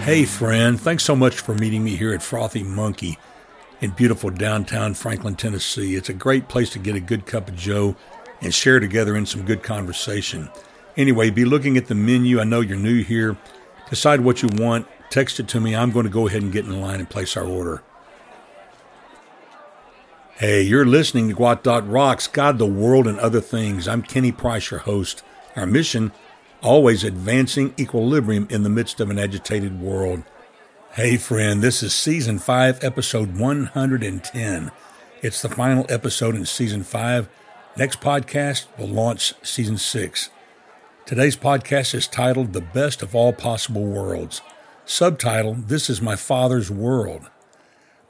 Hey, friend, thanks so much for meeting me here at Frothy Monkey in beautiful downtown Franklin, Tennessee. It's a great place to get a good cup of Joe and share together in some good conversation. Anyway, be looking at the menu. I know you're new here. Decide what you want, text it to me. I'm going to go ahead and get in line and place our order. Hey, you're listening to Gwot Dot Rocks, God, the World, and Other Things. I'm Kenny Price, your host. Our mission always advancing equilibrium in the midst of an agitated world. Hey, friend, this is season 5, episode 110. It's the final episode in season 5. Next podcast will launch season 6. Today's podcast is titled The Best of All Possible Worlds. Subtitle This is My Father's World.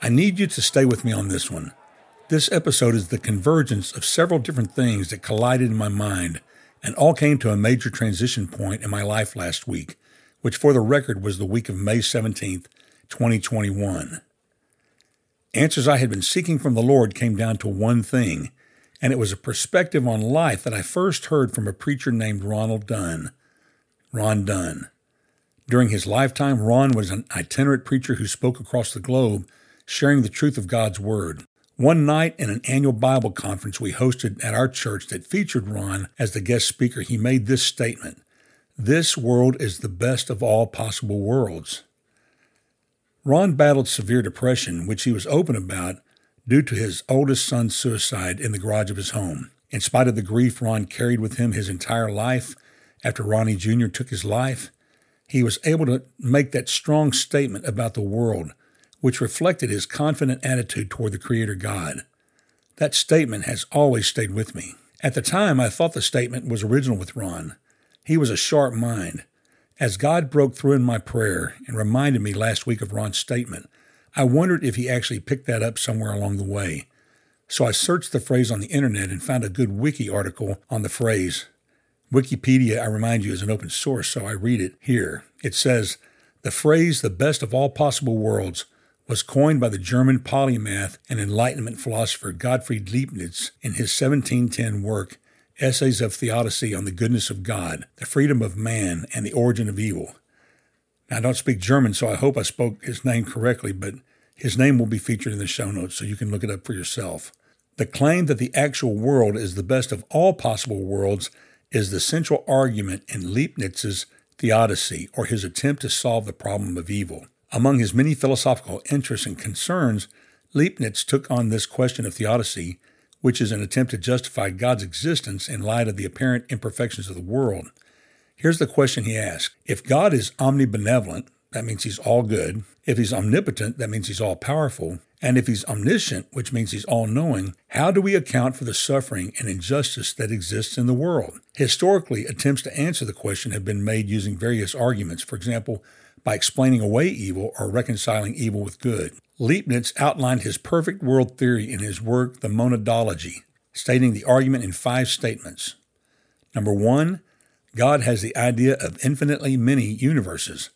I need you to stay with me on this one. This episode is the convergence of several different things that collided in my mind and all came to a major transition point in my life last week, which for the record was the week of May 17th, 2021. Answers I had been seeking from the Lord came down to one thing, and it was a perspective on life that I first heard from a preacher named Ronald Dunn. Ron Dunn. During his lifetime, Ron was an itinerant preacher who spoke across the globe, sharing the truth of God's Word. One night in an annual Bible conference we hosted at our church that featured Ron as the guest speaker, he made this statement This world is the best of all possible worlds. Ron battled severe depression, which he was open about due to his oldest son's suicide in the garage of his home. In spite of the grief Ron carried with him his entire life after Ronnie Jr. took his life, he was able to make that strong statement about the world which reflected his confident attitude toward the Creator God. That statement has always stayed with me. At the time, I thought the statement was original with Ron. He was a sharp mind. As God broke through in my prayer and reminded me last week of Ron's statement, I wondered if he actually picked that up somewhere along the way. So I searched the phrase on the internet and found a good wiki article on the phrase. Wikipedia, I remind you, is an open source, so I read it here. It says, The phrase, the best of all possible worlds, was coined by the German polymath and Enlightenment philosopher Gottfried Leibniz in his 1710 work, Essays of Theodicy on the Goodness of God, the Freedom of Man, and the Origin of Evil. Now, I don't speak German, so I hope I spoke his name correctly, but his name will be featured in the show notes so you can look it up for yourself. The claim that the actual world is the best of all possible worlds is the central argument in Leibniz's theodicy, or his attempt to solve the problem of evil. Among his many philosophical interests and concerns, Leibniz took on this question of theodicy, which is an attempt to justify God's existence in light of the apparent imperfections of the world. Here's the question he asked If God is omnibenevolent, that means he's all good. If he's omnipotent, that means he's all powerful. And if he's omniscient, which means he's all knowing, how do we account for the suffering and injustice that exists in the world? Historically, attempts to answer the question have been made using various arguments. For example, by explaining away evil or reconciling evil with good. Leibniz outlined his perfect world theory in his work, The Monadology, stating the argument in five statements. Number one, God has the idea of infinitely many universes.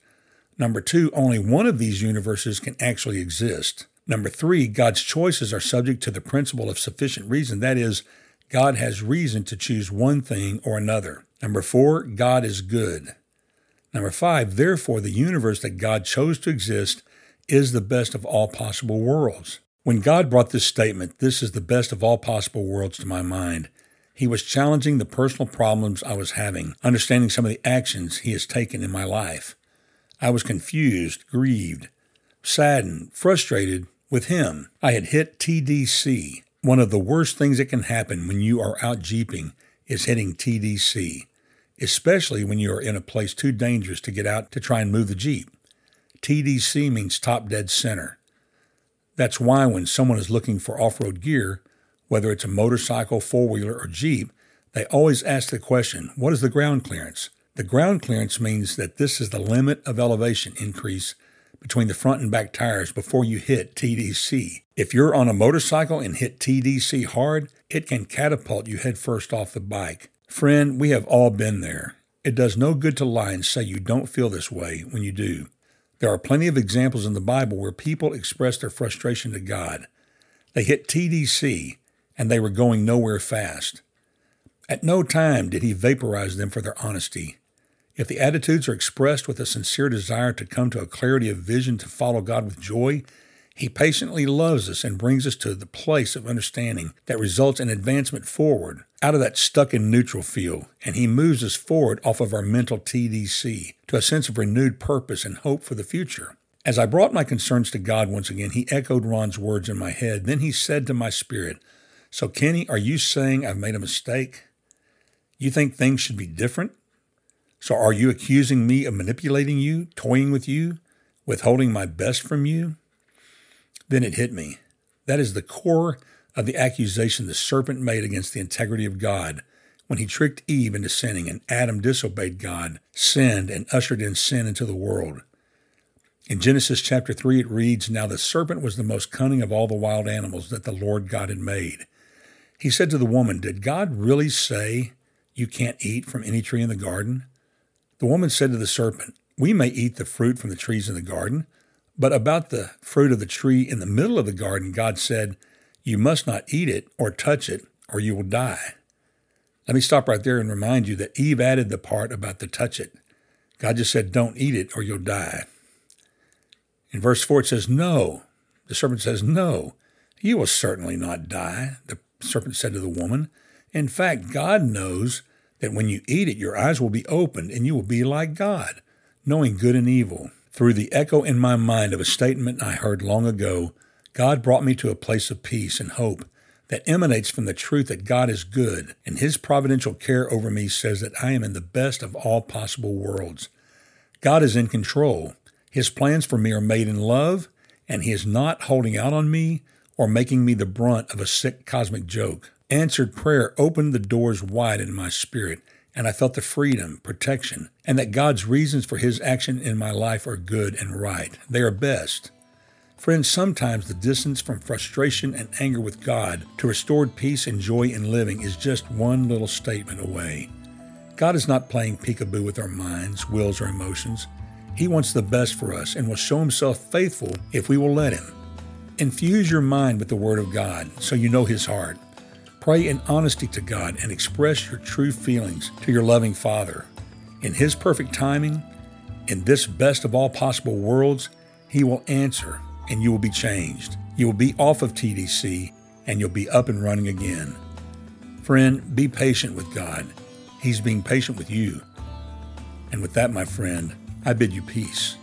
Number two, only one of these universes can actually exist. Number three, God's choices are subject to the principle of sufficient reason. That is, God has reason to choose one thing or another. Number four, God is good. Number five, therefore, the universe that God chose to exist is the best of all possible worlds. When God brought this statement, this is the best of all possible worlds to my mind, he was challenging the personal problems I was having, understanding some of the actions he has taken in my life. I was confused, grieved, saddened, frustrated with him. I had hit TDC. One of the worst things that can happen when you are out jeeping is hitting TDC especially when you are in a place too dangerous to get out to try and move the Jeep. TDC means top dead center. That's why when someone is looking for off road gear, whether it's a motorcycle, four wheeler, or Jeep, they always ask the question what is the ground clearance? The ground clearance means that this is the limit of elevation increase between the front and back tires before you hit TDC. If you're on a motorcycle and hit TDC hard, it can catapult you headfirst off the bike. Friend, we have all been there. It does no good to lie and say you don't feel this way when you do. There are plenty of examples in the Bible where people expressed their frustration to God. They hit TDC and they were going nowhere fast. At no time did he vaporize them for their honesty. If the attitudes are expressed with a sincere desire to come to a clarity of vision to follow God with joy, He patiently loves us and brings us to the place of understanding that results in advancement forward out of that stuck in neutral field, and He moves us forward off of our mental TDC to a sense of renewed purpose and hope for the future. As I brought my concerns to God once again, He echoed Ron's words in my head. Then He said to my spirit, So, Kenny, are you saying I've made a mistake? You think things should be different? So are you accusing me of manipulating you, toying with you, withholding my best from you? Then it hit me. That is the core of the accusation the serpent made against the integrity of God when he tricked Eve into sinning and Adam disobeyed God, sinned, and ushered in sin into the world. In Genesis chapter 3, it reads Now the serpent was the most cunning of all the wild animals that the Lord God had made. He said to the woman, Did God really say you can't eat from any tree in the garden? The woman said to the serpent, We may eat the fruit from the trees in the garden, but about the fruit of the tree in the middle of the garden, God said, You must not eat it or touch it, or you will die. Let me stop right there and remind you that Eve added the part about the touch it. God just said, Don't eat it or you'll die. In verse 4, it says, No. The serpent says, No, you will certainly not die, the serpent said to the woman. In fact, God knows that when you eat it, your eyes will be opened and you will be like God, knowing good and evil. Through the echo in my mind of a statement I heard long ago, God brought me to a place of peace and hope that emanates from the truth that God is good, and His providential care over me says that I am in the best of all possible worlds. God is in control. His plans for me are made in love, and He is not holding out on me or making me the brunt of a sick cosmic joke. Answered prayer opened the doors wide in my spirit, and I felt the freedom, protection, and that God's reasons for His action in my life are good and right. They are best. Friends, sometimes the distance from frustration and anger with God to restored peace and joy in living is just one little statement away. God is not playing peekaboo with our minds, wills, or emotions. He wants the best for us and will show Himself faithful if we will let Him. Infuse your mind with the Word of God so you know His heart. Pray in honesty to God and express your true feelings to your loving Father. In His perfect timing, in this best of all possible worlds, He will answer and you will be changed. You will be off of TDC and you'll be up and running again. Friend, be patient with God. He's being patient with you. And with that, my friend, I bid you peace.